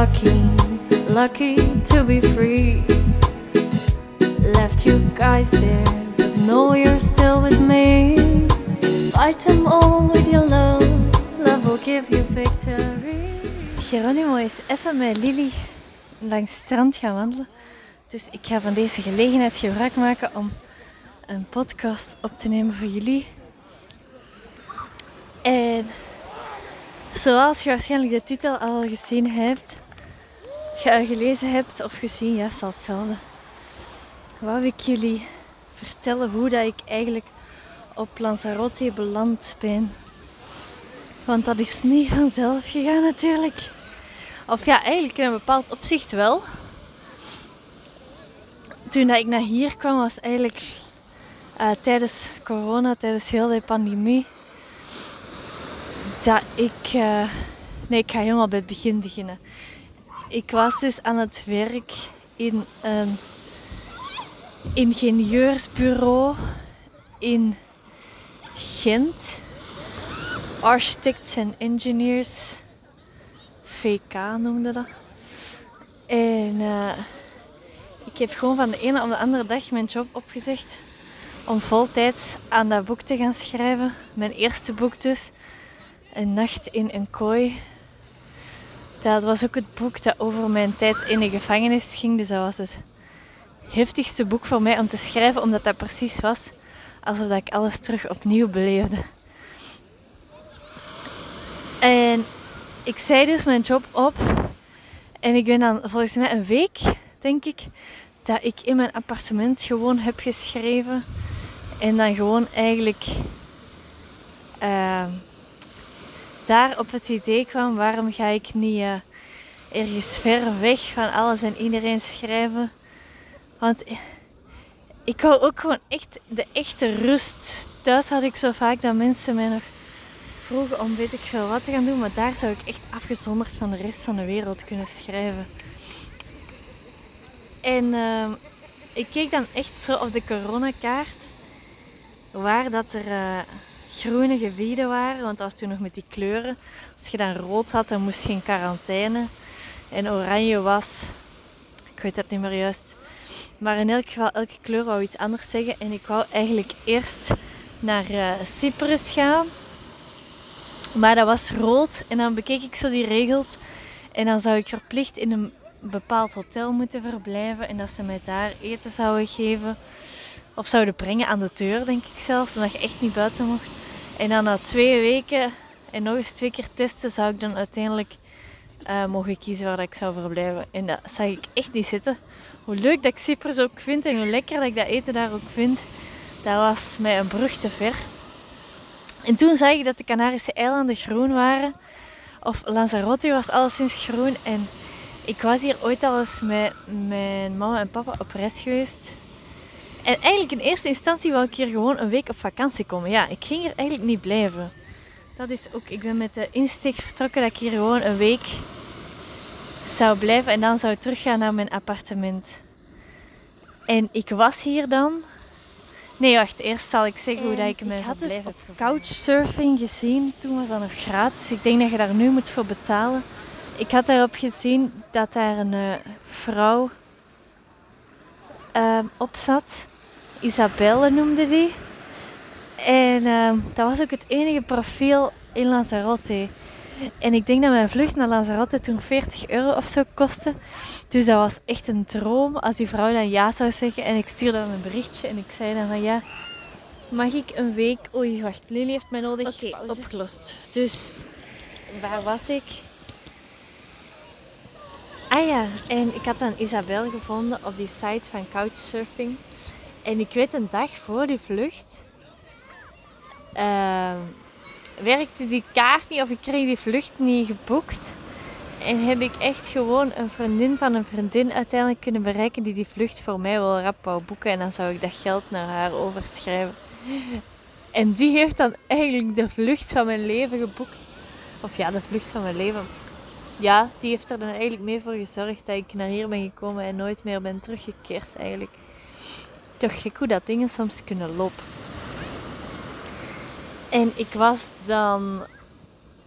lucky, lucky to be free. Left you guys there, but know you're still with me. Fight them all with your love, love will give you victory. Geronimo is even met Lily langs het strand gaan wandelen. Dus ik ga van deze gelegenheid gebruik maken om een podcast op te nemen voor jullie. En zoals je waarschijnlijk de titel al gezien hebt, ge- gelezen hebt of gezien, ja, het is al hetzelfde. Wou ik jullie vertellen hoe dat ik eigenlijk op Lanzarote beland ben. Want dat is niet vanzelf gegaan natuurlijk. Of ja, eigenlijk in een bepaald opzicht wel. Toen dat ik naar hier kwam was eigenlijk eh, tijdens corona, tijdens heel de pandemie. Dat ik... eh, nee, ik ga helemaal bij het begin beginnen. Ik was dus aan het werk in een ingenieursbureau in Gent. Architects and Engineers. VK noemde dat. En eh, ik heb gewoon van de ene op de andere dag mijn job opgezegd. Om voltijds aan dat boek te gaan schrijven. Mijn eerste boek dus. Een nacht in een kooi. Dat was ook het boek dat over mijn tijd in de gevangenis ging. Dus dat was het heftigste boek voor mij om te schrijven. Omdat dat precies was alsof ik alles terug opnieuw beleefde. En ik zei dus mijn job op. En ik ben dan volgens mij een week, denk ik, dat ik in mijn appartement gewoon heb geschreven. En dan gewoon eigenlijk ehm, daar op het idee kwam, waarom ga ik niet eh, ergens ver weg van alles en iedereen schrijven. Want ik wou ook gewoon echt de echte rust. Thuis had ik zo vaak dat mensen mij nog vroegen om weet ik veel wat te gaan doen, maar daar zou ik echt afgezonderd van de rest van de wereld kunnen schrijven. En ehm, ik keek dan echt zo op de coronakaart waar dat er eh, groene gebieden waren, want dat was toen nog met die kleuren. Als je dan rood had, dan moest je in quarantaine. En oranje was, ik weet dat niet meer juist. Maar in elk geval, elke kleur wou iets anders zeggen. En ik wou eigenlijk eerst naar eh, Cyprus gaan. Maar dat was rood en dan bekeek ik zo die regels. En dan zou ik verplicht in een bepaald hotel moeten verblijven. En dat ze mij daar eten zouden geven. Of zouden brengen aan de deur, denk ik zelfs. Zodat je echt niet buiten mocht. En dan na twee weken en nog eens twee keer testen, zou ik dan uiteindelijk eh, mogen kiezen waar ik zou verblijven. En dat zag ik echt niet zitten. Hoe leuk dat ik Cyprus ook vind en hoe lekker dat ik dat eten daar ook vind, dat was mij een brug te ver. En toen zag ik dat de Canarische eilanden groen waren. Of Lanzarote was alleszins groen. En ik was hier ooit al eens met mijn mama en papa op reis geweest. En eigenlijk in eerste instantie wou ik hier gewoon een week op vakantie komen. Ja, ik ging hier eigenlijk niet blijven. Dat is ook, ik ben met de insteek vertrokken dat ik hier gewoon een week zou blijven en dan zou ik teruggaan naar mijn appartement. En ik was hier dan. Nee, wacht, eerst zal ik zeggen hoe dat ik mijn ik had dus op couchsurfing gezien. Toen was dat nog gratis. Ik denk dat je daar nu moet voor betalen. Ik had daarop gezien dat daar een eh, vrouw ehm, op zat. Isabelle noemde die. En ehm, dat was ook het enige profiel in Lanzarote. En ik denk dat mijn vlucht naar Lanzarote toen 40 euro of zo kostte. Dus dat was echt een droom als die vrouw dan ja zou zeggen. En ik stuurde dan een berichtje en ik zei dan van ja, mag ik een week... Oei, wacht, Lily heeft mij nodig. Oké, opgelost. Dus Waar was ik? Ah ja, en ik had dan Isabel gevonden op die site van Couchsurfing. En ik weet een dag voor die vlucht ehm, werkte die kaart niet of ik kreeg die vlucht niet geboekt. En heb ik echt gewoon een vriendin van een vriendin uiteindelijk kunnen bereiken die die vlucht voor mij wel rap wou boeken. En dan zou ik dat geld naar haar overschrijven. En die heeft dan eigenlijk de vlucht van mijn leven geboekt. Of ja, de vlucht van mijn leven. Ja, die heeft er dan eigenlijk mee voor gezorgd dat ik naar hier ben gekomen en nooit meer ben teruggekeerd eigenlijk. Toch gek hoe dat dingen soms kunnen lopen. En ik was dan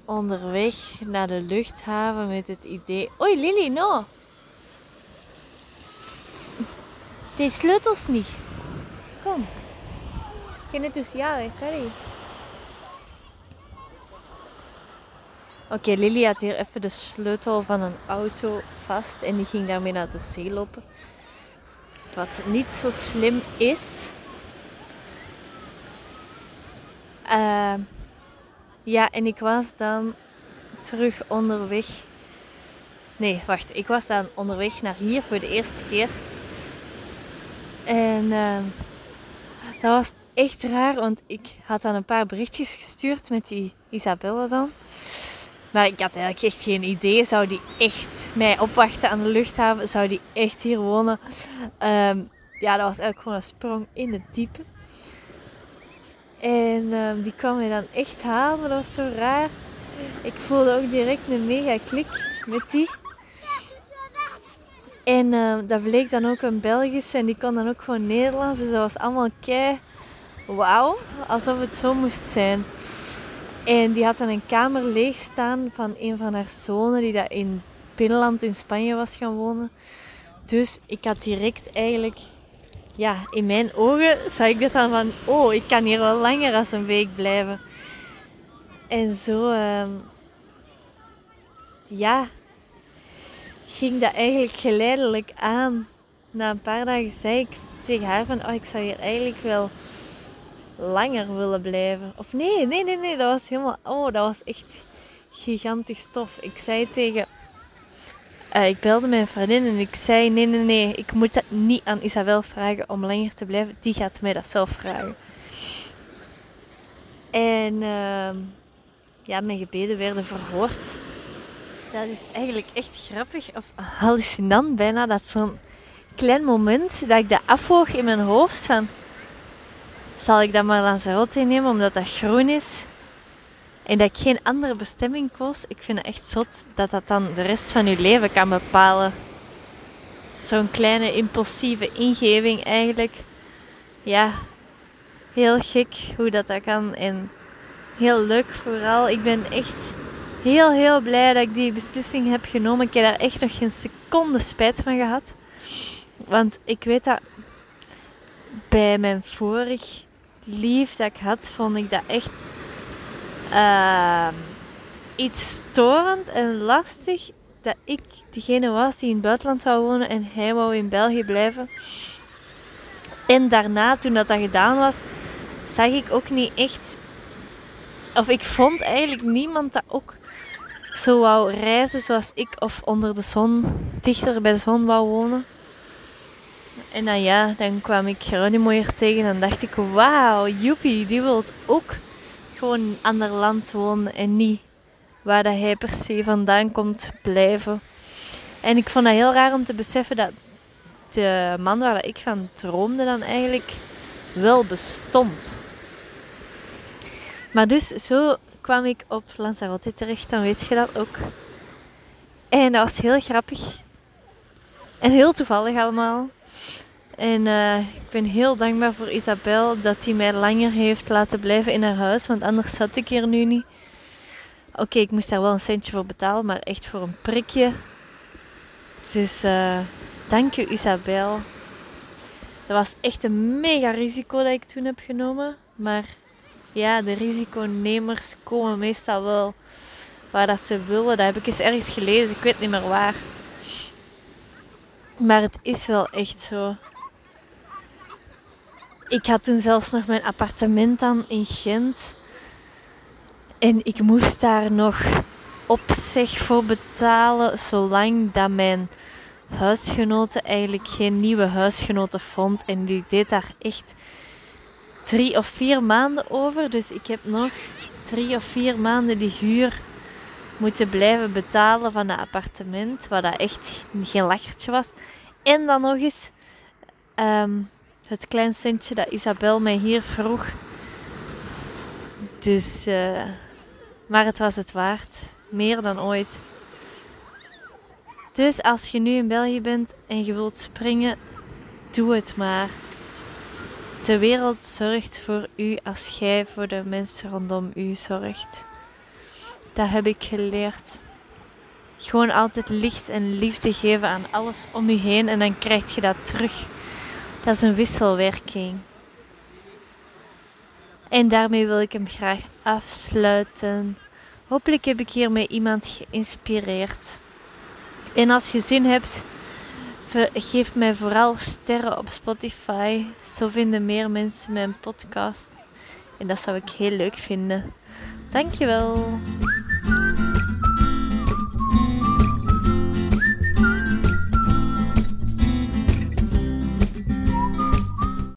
onderweg naar de luchthaven met het idee... Oei, Lily, no! Die sleutels niet. Kom. Tus llaves, Cari. Oké, Lily had hier even de sleutel van een auto vast en die ging daarmee naar de zee lopen. Wat niet zo slim is. Uh, ja, en ik was dan terug onderweg. Nee, wacht. Ik was dan onderweg naar hier voor de eerste keer. En uh, dat was echt raar, want ik had dan een paar berichtjes gestuurd met die Isabelle dan. Maar ik had eigenlijk echt geen idee. Zou die echt mij opwachten aan de luchthaven? Zou die echt hier wonen? Um, ja, dat was eigenlijk gewoon een sprong in het diepe. En um, die kwam mij dan echt halen. Dat was zo raar. Ik voelde ook direct een mega klik met die. En uh, dat bleek dan ook een Belgische en die kon dan ook gewoon Nederlands. Dus dat was allemaal kei wauw, alsof het zo moest zijn. En die had dan een kamer leeg staan van een van haar zonen die dat in binnenland in Spanje was gaan wonen. Dus ik had direct eigenlijk, ja, in mijn ogen zag ik dat dan van, oh, ik kan hier wel langer dan een week blijven. En zo, uh, ja, ging dat eigenlijk geleidelijk aan. Na een paar dagen zei ik tegen haar van, oh, ik zou hier eigenlijk wel langer willen blijven. Of nee, nee, nee, nee, dat was helemaal, oh, dat was echt gigantisch tof. Ik zei tegen, uh, ik belde mijn vriendin en ik zei, nee, nee, nee, ik moet dat niet aan Isabel vragen om langer te blijven. Die gaat mij dat zelf vragen. En uh, ja, mijn gebeden werden verhoord. Dat is eigenlijk echt grappig of hallucinant bijna. Dat zo'n klein moment dat ik dat afwoog in mijn hoofd van... Zal ik dan maar Lanzarote nemen omdat dat groen is? En dat ik geen andere bestemming koos. Ik vind het echt zot dat dat dan de rest van je leven kan bepalen. Zo'n kleine impulsieve ingeving eigenlijk. Ja, heel gek hoe dat, dat kan. En heel leuk vooral. Ik ben echt heel, heel blij dat ik die beslissing heb genomen. Ik heb daar echt nog geen seconde spijt van gehad. Want ik weet dat bij mijn vorig lief dat ik had, vond ik dat echt uh, iets storend en lastig. Dat ik degene was die in het buitenland wou wonen en hij wou in België blijven. En daarna, toen dat, dat gedaan was, zag ik ook niet echt. Of ik vond eigenlijk niemand dat ook zo wou reizen zoals ik, of onder de zon, dichter bij de zon wou wonen. En dan ja, dan kwam ik Geronimo hier tegen en dacht ik, wauw, joepie, die wil ook gewoon in een ander land wonen en niet waar dat hij per se vandaan komt blijven. En ik vond dat heel raar om te beseffen dat de man waar ik van droomde dan eigenlijk wel bestond. Maar dus zo kwam ik op Lanzarote terecht, dan weet je dat ook. En dat was heel grappig. En heel toevallig allemaal. En uh, ik ben heel dankbaar voor Isabel dat hij mij langer heeft laten blijven in haar huis, want anders zat ik hier nu niet. Oké, ik moest daar wel een centje voor betalen, maar echt voor een prikje. Dus uh, dank je Isabel. Dat was echt een mega risico dat ik toen heb genomen. Maar ja, de risiconemers komen meestal wel waar dat ze willen. Dat heb ik eens ergens gelezen, ik weet niet meer waar. Maar het is wel echt zo. Ik had toen zelfs nog mijn appartement aan in Gent. En ik moest daar nog op zich voor betalen, zolang dat mijn huisgenoten eigenlijk geen nieuwe huisgenoten vond. En die deed daar echt drie of vier maanden over. Dus ik heb nog drie of vier maanden die huur moeten blijven betalen van het appartement. Wat dat echt geen lachertje was. En dan nog eens um, het klein centje dat Isabel mij hier vroeg. Dus, uh, maar het was het waard. Meer dan ooit. Dus als je nu in België bent en je wilt springen, doe het maar. De wereld zorgt voor u als jij voor de mensen rondom u zorgt. Dat heb ik geleerd. Gewoon altijd licht en liefde geven aan alles om je heen en dan krijg je dat terug. Dat is een wisselwerking. En daarmee wil ik hem graag afsluiten. Hopelijk heb ik hiermee iemand geïnspireerd. En als je zin hebt, geef mij vooral sterren op Spotify. Zo vinden meer mensen mijn podcast. En dat zou ik heel leuk vinden. Dankjewel.